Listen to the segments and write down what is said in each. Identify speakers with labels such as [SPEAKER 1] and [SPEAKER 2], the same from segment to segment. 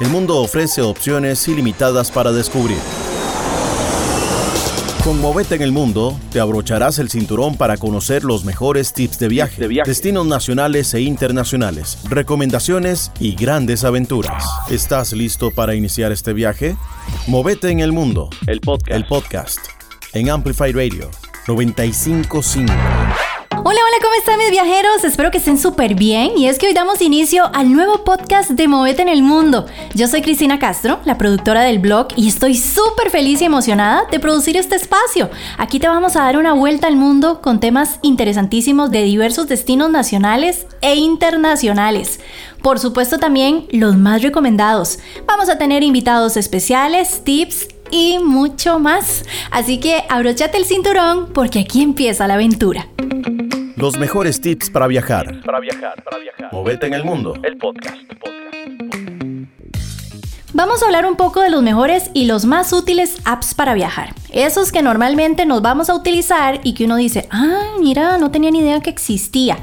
[SPEAKER 1] El mundo ofrece opciones ilimitadas para descubrir. Con Movete en el Mundo, te abrocharás el cinturón para conocer los mejores tips de viaje, destinos nacionales e internacionales, recomendaciones y grandes aventuras. ¿Estás listo para iniciar este viaje? Movete en el Mundo, el podcast, el podcast en Amplify Radio 955.
[SPEAKER 2] Hola, hola, ¿cómo están mis viajeros? Espero que estén súper bien y es que hoy damos inicio al nuevo podcast de Movete en el Mundo. Yo soy Cristina Castro, la productora del blog y estoy súper feliz y emocionada de producir este espacio. Aquí te vamos a dar una vuelta al mundo con temas interesantísimos de diversos destinos nacionales e internacionales. Por supuesto también los más recomendados. Vamos a tener invitados especiales, tips y mucho más. Así que abróchate el cinturón porque aquí empieza la aventura.
[SPEAKER 1] Los mejores tips para viajar. Para viajar, para viajar. Movete en el mundo. El podcast.
[SPEAKER 2] Vamos a hablar un poco de los mejores y los más útiles apps para viajar. Esos que normalmente nos vamos a utilizar y que uno dice, ah, mira, no tenía ni idea que existía.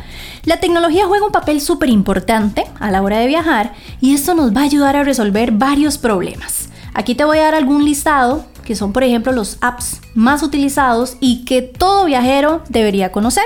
[SPEAKER 2] La tecnología juega un papel súper importante a la hora de viajar y esto nos va a ayudar a resolver varios problemas. Aquí te voy a dar algún listado que son por ejemplo los apps más utilizados y que todo viajero debería conocer.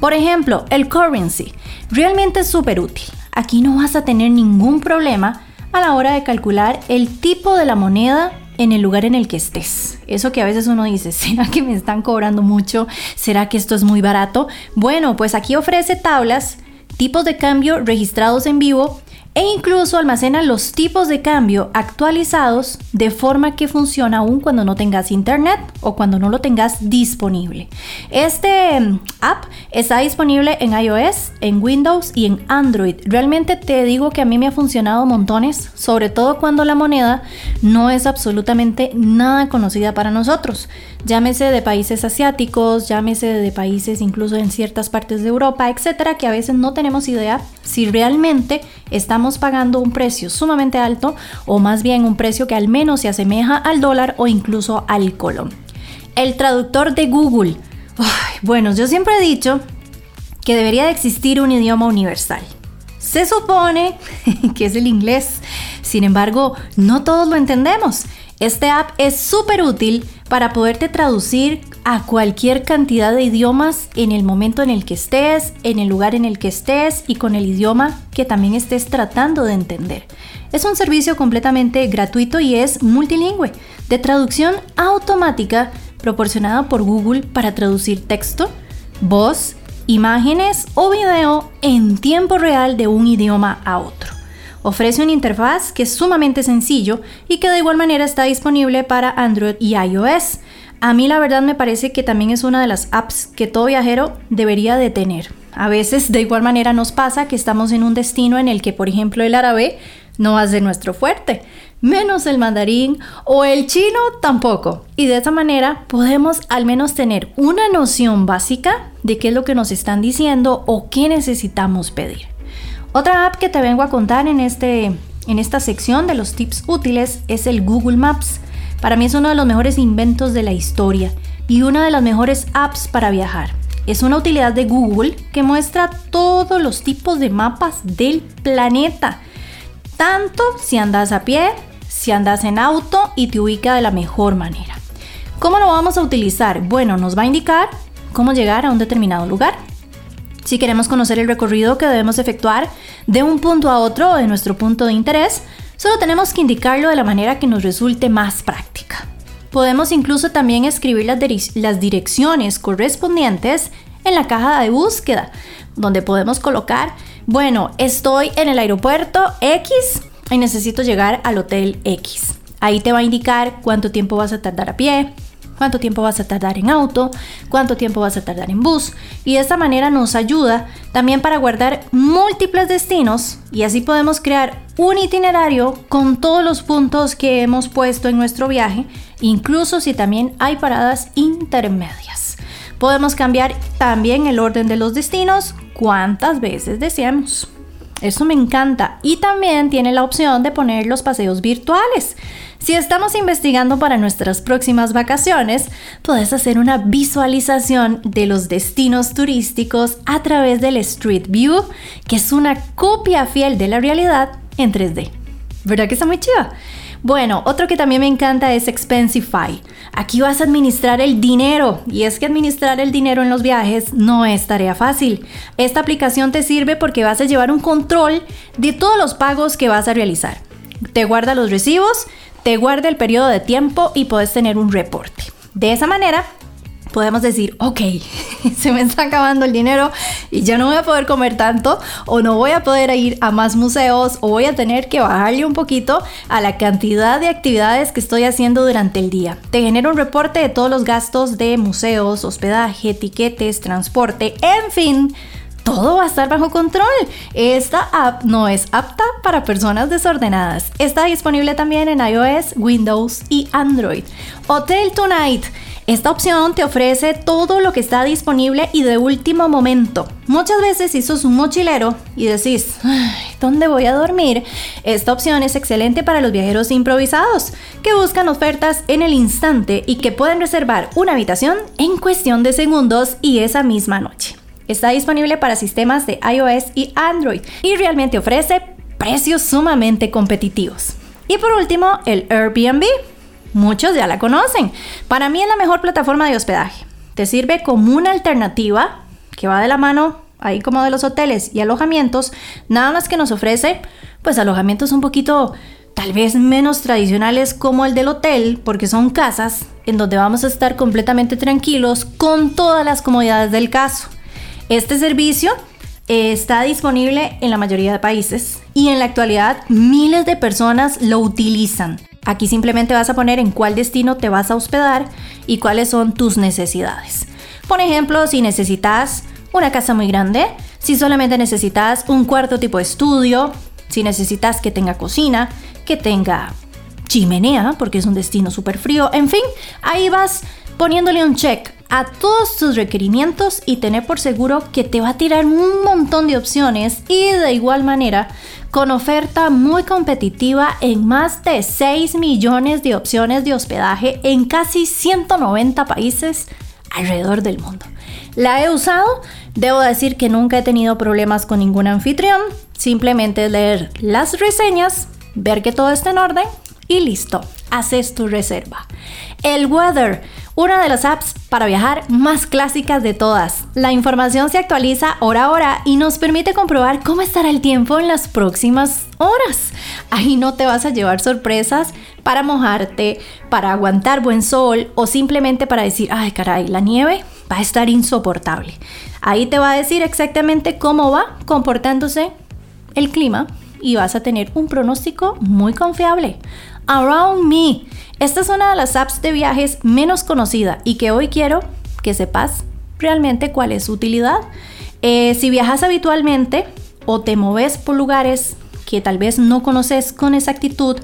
[SPEAKER 2] Por ejemplo, el currency. Realmente es súper útil. Aquí no vas a tener ningún problema a la hora de calcular el tipo de la moneda en el lugar en el que estés. Eso que a veces uno dice, ¿será que me están cobrando mucho? ¿Será que esto es muy barato? Bueno, pues aquí ofrece tablas, tipos de cambio registrados en vivo e incluso almacena los tipos de cambio actualizados de forma que funciona aún cuando no tengas internet o cuando no lo tengas disponible. Este mm, app está disponible en iOS, en Windows y en Android. Realmente te digo que a mí me ha funcionado montones, sobre todo cuando la moneda no es absolutamente nada conocida para nosotros. Llámese de países asiáticos, llámese de países incluso en ciertas partes de Europa, etcétera, que a veces no tenemos idea si realmente estamos pagando un precio sumamente alto o más bien un precio que al menos se asemeja al dólar o incluso al colón. El traductor de Google. bueno, yo siempre he dicho que debería de existir un idioma universal. Se supone que es el inglés, sin embargo, no todos lo entendemos. Este app es súper útil para poderte traducir a cualquier cantidad de idiomas en el momento en el que estés, en el lugar en el que estés y con el idioma que también estés tratando de entender. Es un servicio completamente gratuito y es multilingüe, de traducción automática proporcionada por Google para traducir texto, voz, imágenes o video en tiempo real de un idioma a otro. Ofrece una interfaz que es sumamente sencillo y que de igual manera está disponible para Android y iOS. A mí la verdad me parece que también es una de las apps que todo viajero debería de tener. A veces de igual manera nos pasa que estamos en un destino en el que por ejemplo el árabe no a ser nuestro fuerte, menos el mandarín o el chino tampoco. Y de esa manera podemos al menos tener una noción básica de qué es lo que nos están diciendo o qué necesitamos pedir. Otra app que te vengo a contar en, este, en esta sección de los tips útiles es el Google Maps. Para mí es uno de los mejores inventos de la historia y una de las mejores apps para viajar. Es una utilidad de Google que muestra todos los tipos de mapas del planeta, tanto si andas a pie, si andas en auto y te ubica de la mejor manera. ¿Cómo lo vamos a utilizar? Bueno, nos va a indicar cómo llegar a un determinado lugar si queremos conocer el recorrido que debemos efectuar de un punto a otro de nuestro punto de interés, solo tenemos que indicarlo de la manera que nos resulte más práctica. Podemos incluso también escribir las direcciones correspondientes en la caja de búsqueda, donde podemos colocar, bueno, estoy en el aeropuerto X y necesito llegar al hotel X. Ahí te va a indicar cuánto tiempo vas a tardar a pie, cuánto tiempo vas a tardar en auto, cuánto tiempo vas a tardar en bus. Y de esta manera nos ayuda también para guardar múltiples destinos y así podemos crear un itinerario con todos los puntos que hemos puesto en nuestro viaje, incluso si también hay paradas intermedias. Podemos cambiar también el orden de los destinos cuantas veces deseemos. Eso me encanta. Y también tiene la opción de poner los paseos virtuales. Si estamos investigando para nuestras próximas vacaciones, puedes hacer una visualización de los destinos turísticos a través del Street View, que es una copia fiel de la realidad en 3D. ¿Verdad que está muy chiva? Bueno, otro que también me encanta es Expensify. Aquí vas a administrar el dinero y es que administrar el dinero en los viajes no es tarea fácil. Esta aplicación te sirve porque vas a llevar un control de todos los pagos que vas a realizar. Te guarda los recibos, te guarda el periodo de tiempo y puedes tener un reporte. De esa manera podemos decir, ok, se me está acabando el dinero y ya no voy a poder comer tanto o no voy a poder ir a más museos o voy a tener que bajarle un poquito a la cantidad de actividades que estoy haciendo durante el día. Te genera un reporte de todos los gastos de museos, hospedaje, etiquetes, transporte, en fin todo va a estar bajo control. Esta app no es apta para personas desordenadas. Está disponible también en iOS, Windows y Android. Hotel Tonight esta opción te ofrece todo lo que está disponible y de último momento. Muchas veces si sos un mochilero y decís, ¿dónde voy a dormir? Esta opción es excelente para los viajeros improvisados que buscan ofertas en el instante y que pueden reservar una habitación en cuestión de segundos y esa misma noche. Está disponible para sistemas de iOS y Android y realmente ofrece precios sumamente competitivos. Y por último, el Airbnb. Muchos ya la conocen. Para mí es la mejor plataforma de hospedaje. Te sirve como una alternativa que va de la mano ahí como de los hoteles y alojamientos, nada más que nos ofrece pues alojamientos un poquito tal vez menos tradicionales como el del hotel, porque son casas en donde vamos a estar completamente tranquilos con todas las comodidades del caso. Este servicio está disponible en la mayoría de países y en la actualidad miles de personas lo utilizan. Aquí simplemente vas a poner en cuál destino te vas a hospedar y cuáles son tus necesidades. Por ejemplo, si necesitas una casa muy grande, si solamente necesitas un cuarto tipo estudio, si necesitas que tenga cocina, que tenga chimenea, porque es un destino súper frío, en fin, ahí vas poniéndole un check a todos tus requerimientos y tener por seguro que te va a tirar un montón de opciones y de igual manera con oferta muy competitiva en más de 6 millones de opciones de hospedaje en casi 190 países alrededor del mundo. La he usado, debo decir que nunca he tenido problemas con ningún anfitrión, simplemente leer las reseñas, ver que todo está en orden y listo, haces tu reserva. El Weather, una de las apps para viajar más clásicas de todas. La información se actualiza hora a hora y nos permite comprobar cómo estará el tiempo en las próximas horas. Ahí no te vas a llevar sorpresas para mojarte, para aguantar buen sol o simplemente para decir, ay caray, la nieve va a estar insoportable. Ahí te va a decir exactamente cómo va comportándose el clima y vas a tener un pronóstico muy confiable. Around Me esta es una de las apps de viajes menos conocida y que hoy quiero que sepas realmente cuál es su utilidad. Eh, si viajas habitualmente o te moves por lugares que tal vez no conoces con exactitud,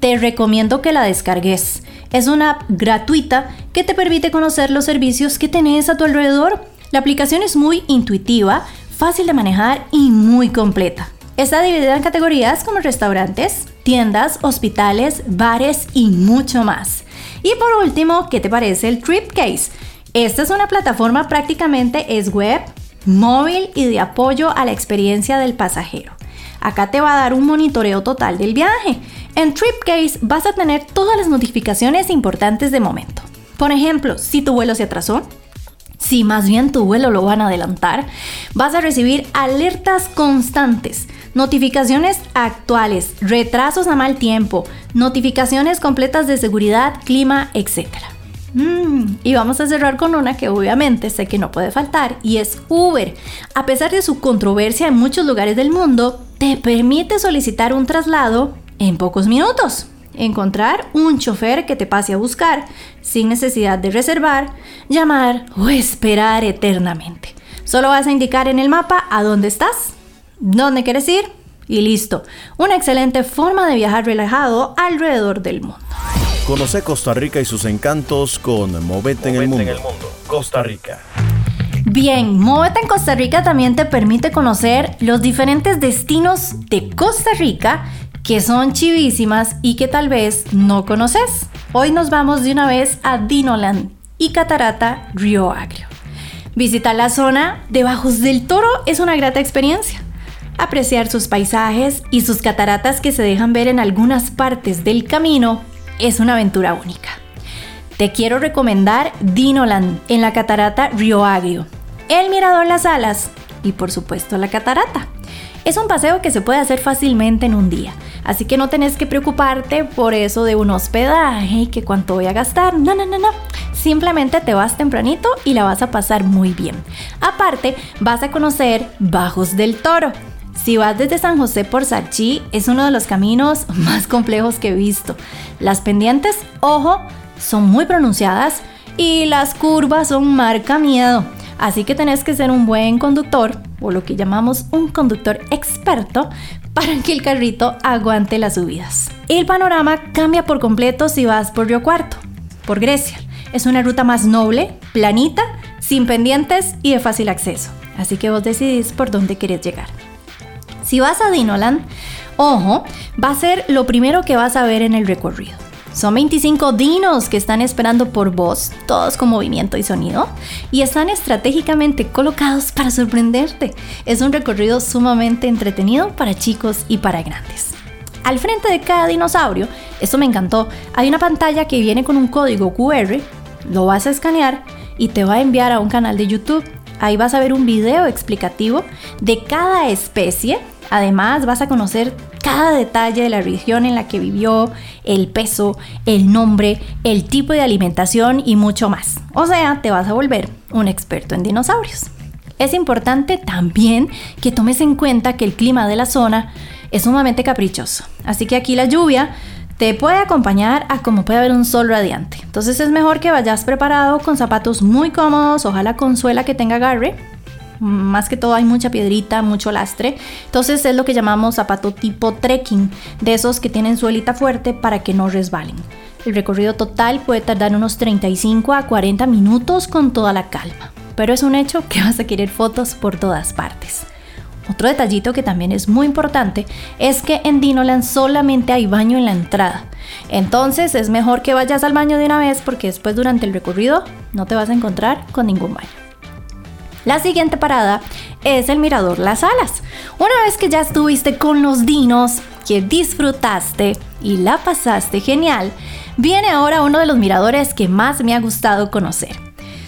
[SPEAKER 2] te recomiendo que la descargues. Es una app gratuita que te permite conocer los servicios que tenés a tu alrededor. La aplicación es muy intuitiva, fácil de manejar y muy completa. Está dividida en categorías como restaurantes, tiendas, hospitales, bares y mucho más. Y por último, ¿qué te parece el Tripcase? Esta es una plataforma prácticamente es web, móvil y de apoyo a la experiencia del pasajero. Acá te va a dar un monitoreo total del viaje. En Tripcase vas a tener todas las notificaciones importantes de momento. Por ejemplo, si tu vuelo se atrasó, si más bien tu vuelo lo van a adelantar, vas a recibir alertas constantes, notificaciones actuales, retrasos a mal tiempo, notificaciones completas de seguridad, clima, etc. Mm, y vamos a cerrar con una que obviamente sé que no puede faltar y es Uber. A pesar de su controversia en muchos lugares del mundo, te permite solicitar un traslado en pocos minutos encontrar un chofer que te pase a buscar sin necesidad de reservar, llamar o esperar eternamente. Solo vas a indicar en el mapa a dónde estás, dónde quieres ir y listo. Una excelente forma de viajar relajado alrededor del mundo.
[SPEAKER 1] Conoce Costa Rica y sus encantos con Movete, en, el mundo. Costa Rica.
[SPEAKER 2] Bien, Movete en Costa Rica también te permite conocer los diferentes destinos de Costa Rica que son chivísimas y que tal vez no conoces. Hoy nos vamos de una vez a Dinoland y Catarata Río Agrio. Visitar la zona de Bajos del Toro es una grata experiencia. Apreciar sus paisajes y sus cataratas que se dejan ver en algunas partes del camino es una aventura única. Te quiero recomendar Dinoland en la catarata Río Agrio, el mirador Las Alas y por supuesto la catarata. Es un paseo que se puede hacer fácilmente en un día, así que no tenés que preocuparte por eso de un hospedaje y que cuánto voy a gastar. No, no, no, no. Simplemente te vas tempranito y la vas a pasar muy bien. Aparte, vas a conocer Bajos del Toro. Si vas desde San José por Sarchi, es uno de los caminos más complejos que he visto. Las pendientes, ojo, son muy pronunciadas y las curvas son marca miedo. Así que tenés que ser un buen conductor o lo que llamamos un conductor experto para que el carrito aguante las subidas. El panorama cambia por completo si vas por Río Cuarto, por Grecia. Es una ruta más noble, planita, sin pendientes y de fácil acceso. Así que vos decidís por dónde querés llegar. Si vas a Dinoland, ojo, va a ser lo primero que vas a ver en el recorrido. Son 25 dinos que están esperando por vos, todos con movimiento y sonido, y están estratégicamente colocados para sorprenderte. Es un recorrido sumamente entretenido para chicos y para grandes. Al frente de cada dinosaurio, esto me encantó, hay una pantalla que viene con un código QR, lo vas a escanear y te va a enviar a un canal de YouTube. Ahí vas a ver un video explicativo de cada especie. Además vas a conocer cada detalle de la región en la que vivió, el peso, el nombre, el tipo de alimentación y mucho más. O sea, te vas a volver un experto en dinosaurios. Es importante también que tomes en cuenta que el clima de la zona es sumamente caprichoso. Así que aquí la lluvia te puede acompañar a como puede haber un sol radiante. Entonces es mejor que vayas preparado con zapatos muy cómodos, ojalá con suela que tenga agarre más que todo hay mucha piedrita, mucho lastre. Entonces es lo que llamamos zapato tipo trekking, de esos que tienen suelita fuerte para que no resbalen. El recorrido total puede tardar unos 35 a 40 minutos con toda la calma, pero es un hecho que vas a querer fotos por todas partes. Otro detallito que también es muy importante es que en Dinoland solamente hay baño en la entrada. Entonces es mejor que vayas al baño de una vez porque después durante el recorrido no te vas a encontrar con ningún baño. La siguiente parada es el Mirador Las Alas. Una vez que ya estuviste con los dinos, que disfrutaste y la pasaste genial, viene ahora uno de los miradores que más me ha gustado conocer.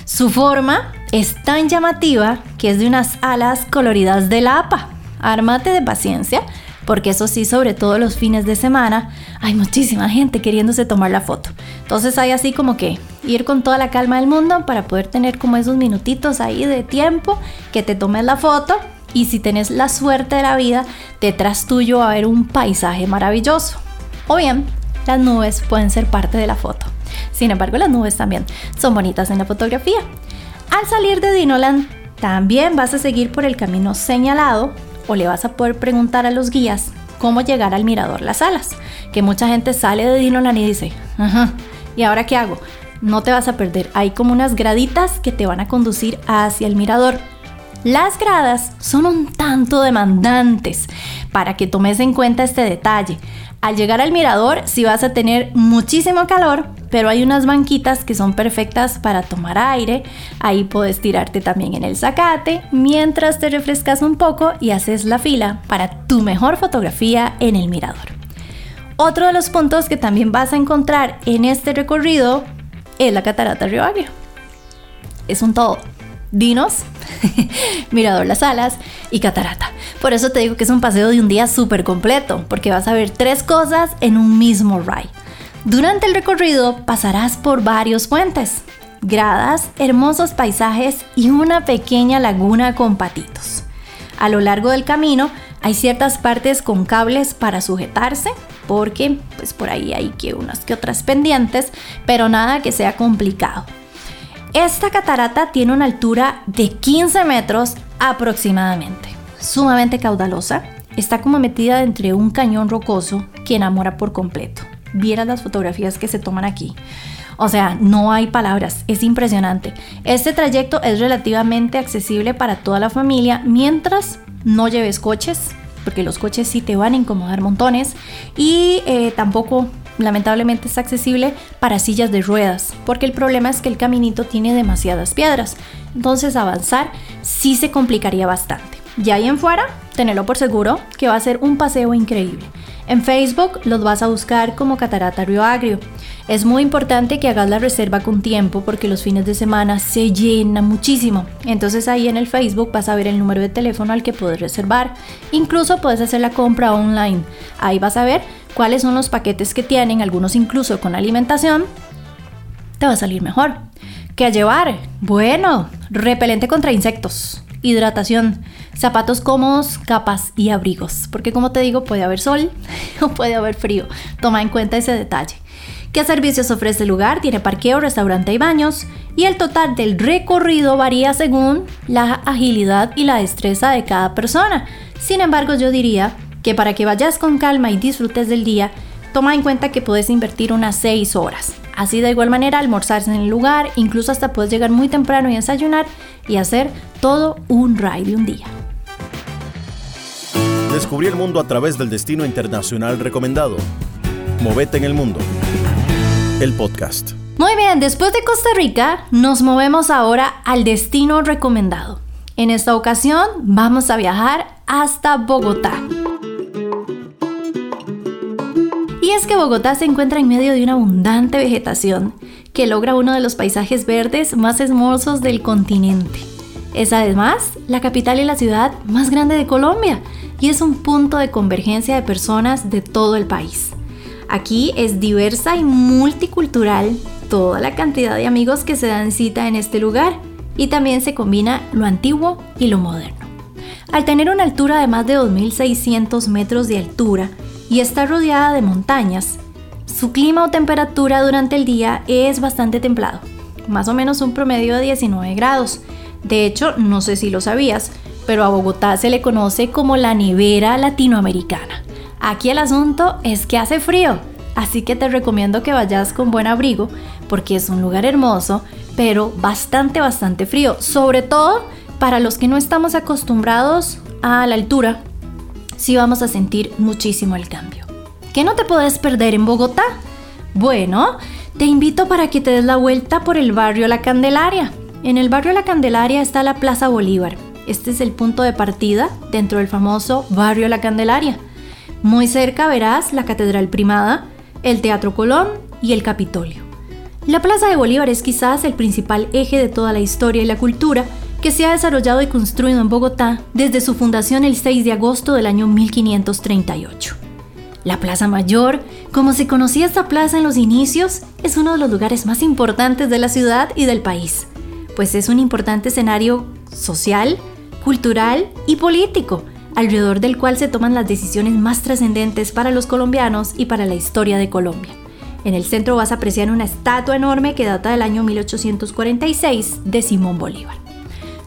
[SPEAKER 2] Su forma es tan llamativa que es de unas alas coloridas de la APA. Ármate de paciencia porque eso sí, sobre todo los fines de semana, hay muchísima gente queriéndose tomar la foto. Entonces hay así como que ir con toda la calma del mundo para poder tener como esos minutitos ahí de tiempo que te tomes la foto y si tenés la suerte de la vida, detrás tuyo va a haber un paisaje maravilloso. O bien, las nubes pueden ser parte de la foto. Sin embargo, las nubes también son bonitas en la fotografía. Al salir de Dinoland, también vas a seguir por el camino señalado o le vas a poder preguntar a los guías cómo llegar al mirador Las Alas, que mucha gente sale de Dinoland y dice, ajá, ¿y ahora qué hago? No te vas a perder, hay como unas graditas que te van a conducir hacia el mirador. Las gradas son un tanto demandantes para que tomes en cuenta este detalle. Al llegar al mirador sí vas a tener muchísimo calor, pero hay unas banquitas que son perfectas para tomar aire. Ahí puedes tirarte también en el zacate mientras te refrescas un poco y haces la fila para tu mejor fotografía en el mirador. Otro de los puntos que también vas a encontrar en este recorrido es la catarata Río. Es un todo. Dinos, mirador las alas y catarata. Por eso te digo que es un paseo de un día súper completo, porque vas a ver tres cosas en un mismo ride. Durante el recorrido pasarás por varios puentes, gradas, hermosos paisajes y una pequeña laguna con patitos. A lo largo del camino hay ciertas partes con cables para sujetarse, porque pues por ahí hay que unas que otras pendientes, pero nada que sea complicado. Esta catarata tiene una altura de 15 metros aproximadamente, sumamente caudalosa, está como metida entre un cañón rocoso que enamora por completo vieras las fotografías que se toman aquí. O sea, no hay palabras, es impresionante. Este trayecto es relativamente accesible para toda la familia mientras no lleves coches, porque los coches sí te van a incomodar montones, y eh, tampoco lamentablemente es accesible para sillas de ruedas, porque el problema es que el caminito tiene demasiadas piedras, entonces avanzar sí se complicaría bastante. Ya ahí en fuera tenelo por seguro que va a ser un paseo increíble. En Facebook los vas a buscar como Catarata Río Agrio. Es muy importante que hagas la reserva con tiempo porque los fines de semana se llena muchísimo. Entonces ahí en el Facebook vas a ver el número de teléfono al que puedes reservar. Incluso puedes hacer la compra online. Ahí vas a ver cuáles son los paquetes que tienen, algunos incluso con alimentación. Te va a salir mejor. ¿Qué a llevar? Bueno, repelente contra insectos hidratación, zapatos cómodos, capas y abrigos, porque como te digo puede haber sol o puede haber frío. Toma en cuenta ese detalle. ¿Qué servicios ofrece el lugar? Tiene parqueo, restaurante y baños. Y el total del recorrido varía según la agilidad y la destreza de cada persona. Sin embargo, yo diría que para que vayas con calma y disfrutes del día, toma en cuenta que puedes invertir unas 6 horas. Así de igual manera almorzarse en el lugar, incluso hasta puedes llegar muy temprano y desayunar y hacer todo un ride de un día.
[SPEAKER 1] Descubrí el mundo a través del destino internacional recomendado. Movete en el mundo. El podcast.
[SPEAKER 2] Muy bien, después de Costa Rica, nos movemos ahora al destino recomendado. En esta ocasión vamos a viajar hasta Bogotá. Y es que Bogotá se encuentra en medio de una abundante vegetación que logra uno de los paisajes verdes más hermosos del continente. Es además la capital y la ciudad más grande de Colombia y es un punto de convergencia de personas de todo el país. Aquí es diversa y multicultural toda la cantidad de amigos que se dan cita en este lugar y también se combina lo antiguo y lo moderno. Al tener una altura de más de 2.600 metros de altura y estar rodeada de montañas, su clima o temperatura durante el día es bastante templado, más o menos un promedio de 19 grados. De hecho, no sé si lo sabías, pero a Bogotá se le conoce como la nevera latinoamericana. Aquí el asunto es que hace frío, así que te recomiendo que vayas con buen abrigo porque es un lugar hermoso, pero bastante, bastante frío, sobre todo para los que no estamos acostumbrados a la altura, sí vamos a sentir muchísimo el cambio. ¿Qué no te puedes perder en Bogotá? Bueno, te invito para que te des la vuelta por el barrio La Candelaria. En el barrio La Candelaria está la Plaza Bolívar. Este es el punto de partida dentro del famoso barrio La Candelaria. Muy cerca verás la Catedral Primada, el Teatro Colón y el Capitolio. La Plaza de Bolívar es quizás el principal eje de toda la historia y la cultura que se ha desarrollado y construido en Bogotá desde su fundación el 6 de agosto del año 1538. La Plaza Mayor, como se conocía esta plaza en los inicios, es uno de los lugares más importantes de la ciudad y del país, pues es un importante escenario social, cultural y político, alrededor del cual se toman las decisiones más trascendentes para los colombianos y para la historia de Colombia. En el centro vas a apreciar una estatua enorme que data del año 1846 de Simón Bolívar.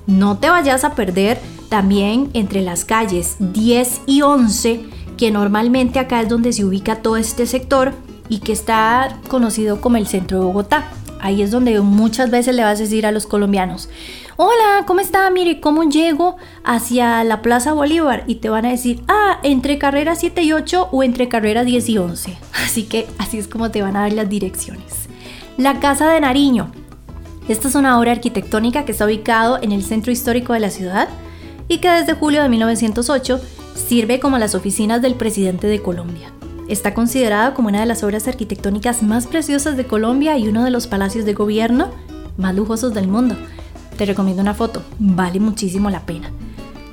[SPEAKER 2] No te vayas a perder también entre las calles 10 y 11 que normalmente acá es donde se ubica todo este sector y que está conocido como el centro de Bogotá. Ahí es donde muchas veces le vas a decir a los colombianos, hola, ¿cómo está? Mire, ¿cómo llego hacia la Plaza Bolívar? Y te van a decir, ah, entre carrera 7 y 8 o entre carrera 10 y 11. Así que así es como te van a dar las direcciones. La Casa de Nariño. Esta es una obra arquitectónica que está ubicado en el centro histórico de la ciudad y que desde julio de 1908 Sirve como las oficinas del presidente de Colombia. Está considerada como una de las obras arquitectónicas más preciosas de Colombia y uno de los palacios de gobierno más lujosos del mundo. Te recomiendo una foto, vale muchísimo la pena.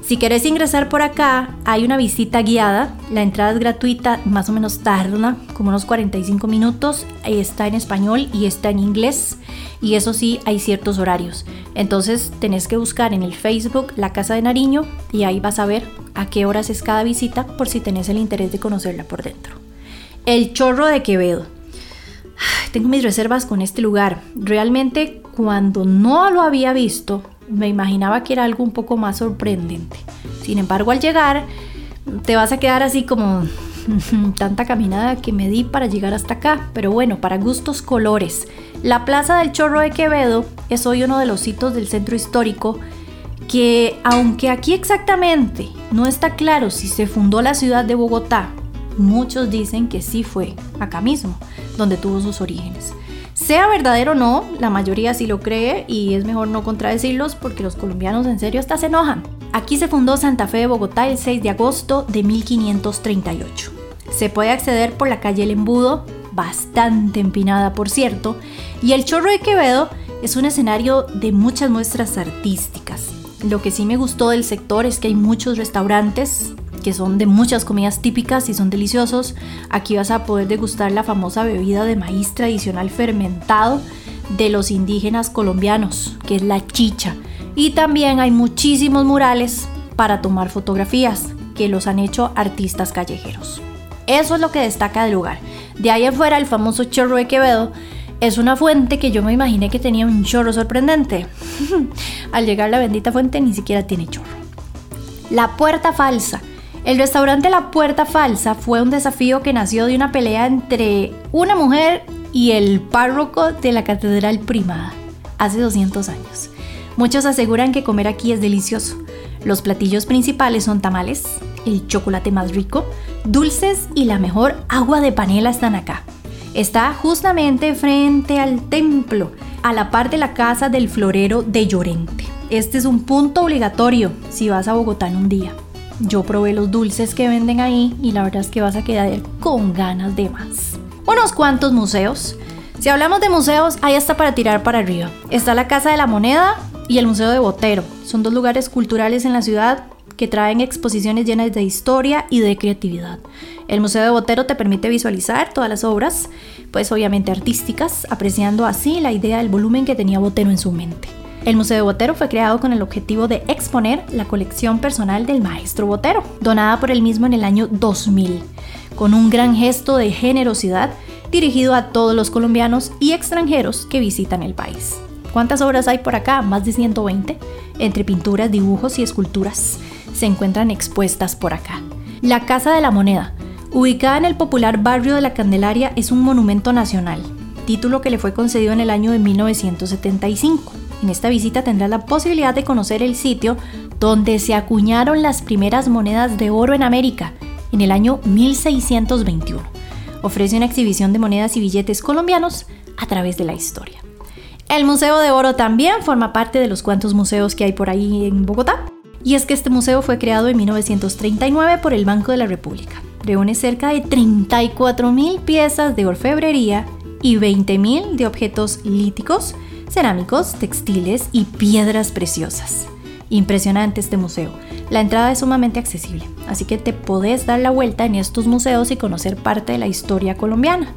[SPEAKER 2] Si querés ingresar por acá, hay una visita guiada. La entrada es gratuita, más o menos tarda, como unos 45 minutos. Está en español y está en inglés. Y eso sí, hay ciertos horarios. Entonces tenés que buscar en el Facebook la Casa de Nariño y ahí vas a ver a qué horas es cada visita por si tenés el interés de conocerla por dentro. El Chorro de Quevedo. Tengo mis reservas con este lugar. Realmente cuando no lo había visto, me imaginaba que era algo un poco más sorprendente. Sin embargo, al llegar, te vas a quedar así como tanta caminada que me di para llegar hasta acá. Pero bueno, para gustos colores. La Plaza del Chorro de Quevedo es hoy uno de los sitios del centro histórico que, aunque aquí exactamente no está claro si se fundó la ciudad de Bogotá, muchos dicen que sí fue acá mismo, donde tuvo sus orígenes. Sea verdadero o no, la mayoría sí lo cree y es mejor no contradecirlos porque los colombianos en serio hasta se enojan. Aquí se fundó Santa Fe de Bogotá el 6 de agosto de 1538. Se puede acceder por la calle El Embudo, bastante empinada por cierto, y el Chorro de Quevedo es un escenario de muchas muestras artísticas. Lo que sí me gustó del sector es que hay muchos restaurantes que son de muchas comidas típicas y son deliciosos. Aquí vas a poder degustar la famosa bebida de maíz tradicional fermentado de los indígenas colombianos, que es la chicha. Y también hay muchísimos murales para tomar fotografías que los han hecho artistas callejeros. Eso es lo que destaca del lugar. De ahí afuera, el famoso chorro de Quevedo es una fuente que yo me imaginé que tenía un chorro sorprendente. Al llegar la bendita fuente ni siquiera tiene chorro. La puerta falsa. El restaurante La Puerta Falsa fue un desafío que nació de una pelea entre una mujer y el párroco de la Catedral Primada hace 200 años. Muchos aseguran que comer aquí es delicioso. Los platillos principales son tamales, el chocolate más rico, dulces y la mejor agua de panela están acá. Está justamente frente al templo, a la par de la casa del florero de Llorente. Este es un punto obligatorio si vas a Bogotá en un día. Yo probé los dulces que venden ahí y la verdad es que vas a quedar con ganas de más. Unos cuantos museos. Si hablamos de museos, ahí está para tirar para arriba. Está la Casa de la Moneda y el Museo de Botero. Son dos lugares culturales en la ciudad que traen exposiciones llenas de historia y de creatividad. El Museo de Botero te permite visualizar todas las obras, pues obviamente artísticas, apreciando así la idea del volumen que tenía Botero en su mente. El Museo de Botero fue creado con el objetivo de exponer la colección personal del maestro Botero, donada por él mismo en el año 2000, con un gran gesto de generosidad dirigido a todos los colombianos y extranjeros que visitan el país. ¿Cuántas obras hay por acá? Más de 120, entre pinturas, dibujos y esculturas se encuentran expuestas por acá. La Casa de la Moneda, ubicada en el popular barrio de la Candelaria, es un monumento nacional, título que le fue concedido en el año de 1975. En esta visita tendrás la posibilidad de conocer el sitio donde se acuñaron las primeras monedas de oro en América, en el año 1621. Ofrece una exhibición de monedas y billetes colombianos a través de la historia. El Museo de Oro también forma parte de los cuantos museos que hay por ahí en Bogotá. Y es que este museo fue creado en 1939 por el Banco de la República. Reúne cerca de 34.000 piezas de orfebrería y 20.000 de objetos líticos, cerámicos, textiles y piedras preciosas. Impresionante este museo. La entrada es sumamente accesible, así que te podés dar la vuelta en estos museos y conocer parte de la historia colombiana.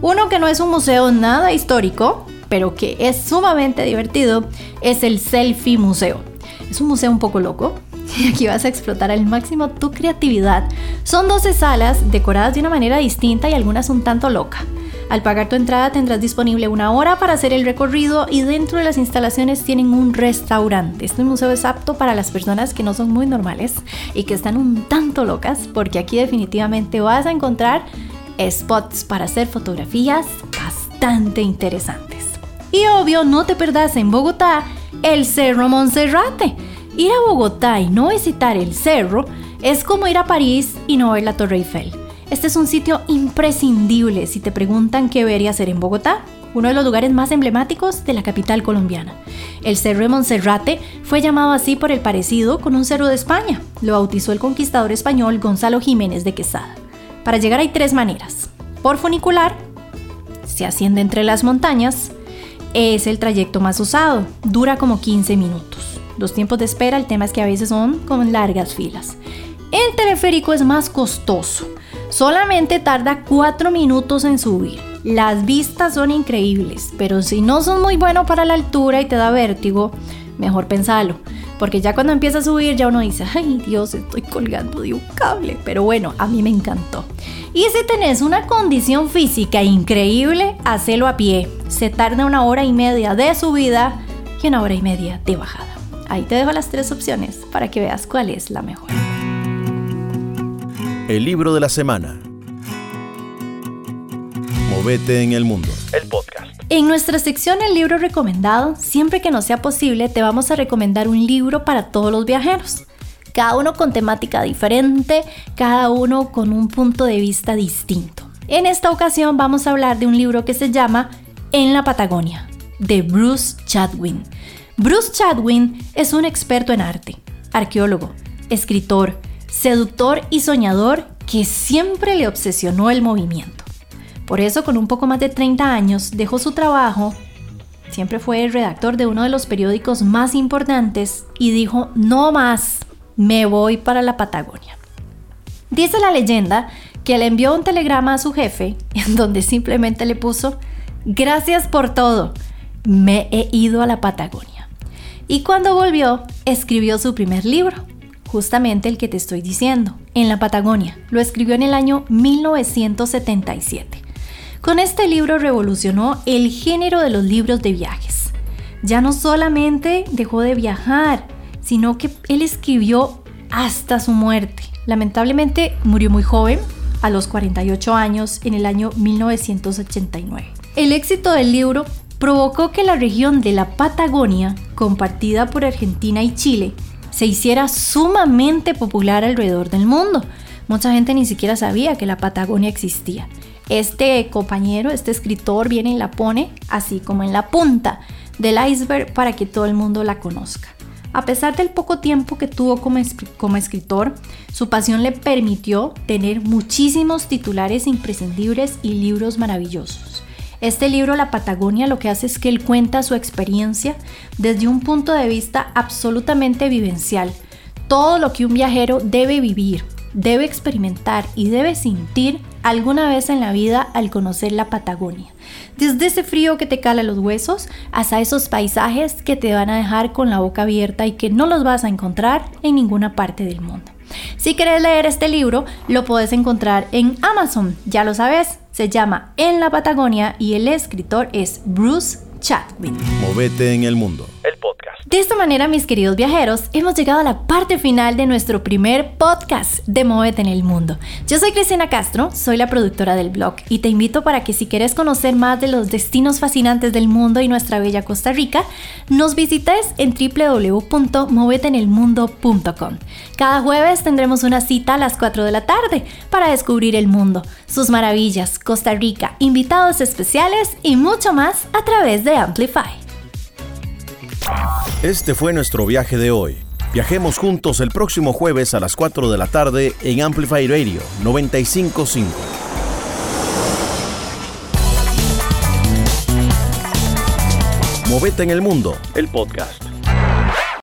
[SPEAKER 2] Uno que no es un museo nada histórico, pero que es sumamente divertido, es el Selfie Museo es un museo un poco loco y aquí vas a explotar al máximo tu creatividad. Son 12 salas decoradas de una manera distinta y algunas un tanto loca. Al pagar tu entrada tendrás disponible una hora para hacer el recorrido y dentro de las instalaciones tienen un restaurante. Este museo es apto para las personas que no son muy normales y que están un tanto locas porque aquí definitivamente vas a encontrar spots para hacer fotografías bastante interesantes. Y obvio, no te perdas en Bogotá el Cerro Monserrate. Ir a Bogotá y no visitar el cerro es como ir a París y no ver la Torre Eiffel. Este es un sitio imprescindible si te preguntan qué y hacer en Bogotá, uno de los lugares más emblemáticos de la capital colombiana. El Cerro de Monserrate fue llamado así por el parecido con un cerro de España. Lo bautizó el conquistador español Gonzalo Jiménez de Quesada. Para llegar hay tres maneras. Por funicular, se asciende entre las montañas, es el trayecto más usado, dura como 15 minutos. Los tiempos de espera, el tema es que a veces son con largas filas. El teleférico es más costoso, solamente tarda 4 minutos en subir. Las vistas son increíbles, pero si no son muy buenos para la altura y te da vértigo, mejor pensalo. Porque ya cuando empieza a subir ya uno dice, ay Dios, estoy colgando de un cable. Pero bueno, a mí me encantó. Y si tenés una condición física increíble, hacelo a pie. Se tarda una hora y media de subida y una hora y media de bajada. Ahí te dejo las tres opciones para que veas cuál es la mejor.
[SPEAKER 1] El libro de la semana. Movete en el mundo. El podcast.
[SPEAKER 2] En nuestra sección El libro recomendado, siempre que nos sea posible, te vamos a recomendar un libro para todos los viajeros cada uno con temática diferente, cada uno con un punto de vista distinto. En esta ocasión vamos a hablar de un libro que se llama En la Patagonia, de Bruce Chadwin. Bruce Chadwin es un experto en arte. arqueólogo, escritor, seductor y soñador que siempre le obsesionó el movimiento. Por eso, con un poco más de 30 años, dejó su trabajo, siempre fue el redactor de uno de los periódicos más importantes y dijo, no más, me voy para la Patagonia. Dice la leyenda que le envió un telegrama a su jefe en donde simplemente le puso, gracias por todo, me he ido a la Patagonia. Y cuando volvió, escribió su primer libro, justamente el que te estoy diciendo, en la Patagonia. Lo escribió en el año 1977. Con este libro revolucionó el género de los libros de viajes. Ya no solamente dejó de viajar, sino que él escribió hasta su muerte. Lamentablemente murió muy joven, a los 48 años, en el año 1989. El éxito del libro provocó que la región de la Patagonia, compartida por Argentina y Chile, se hiciera sumamente popular alrededor del mundo. Mucha gente ni siquiera sabía que la Patagonia existía. Este compañero, este escritor, viene y la pone así como en la punta del iceberg para que todo el mundo la conozca. A pesar del poco tiempo que tuvo como, como, escritor, su pasión le permitió tener muchísimos titulares imprescindibles y libros maravillosos. Este libro, La Patagonia, lo que hace es que él cuenta su experiencia desde un punto de vista absolutamente vivencial. Todo lo que un viajero debe vivir, debe experimentar y debe sentir alguna vez en la vida al conocer la Patagonia. Desde ese frío que te cala los huesos hasta esos paisajes que te van a dejar con la boca abierta y que no los vas a encontrar en ninguna parte del mundo. Si quieres leer este libro, lo puedes encontrar en Amazon, ya lo sabes, se llama En la Patagonia y el escritor es Bruce Chatwin.
[SPEAKER 1] Movete en el mundo.
[SPEAKER 2] De esta manera, mis queridos viajeros, hemos llegado a la parte final de nuestro primer podcast de Móvete en el Mundo. Yo soy Cristina Castro, soy la productora del blog y te invito para que si quieres conocer más de los destinos fascinantes del mundo y nuestra bella Costa Rica, nos visites en www.movetenelmundo.com. Cada jueves tendremos una cita a las 4 de la tarde para descubrir el mundo, sus maravillas, Costa Rica, invitados especiales y mucho más a través de Amplify.
[SPEAKER 1] Este fue nuestro viaje de hoy. Viajemos juntos el próximo jueves a las 4 de la tarde en Amplify Radio 955. Movete en el mundo, el podcast.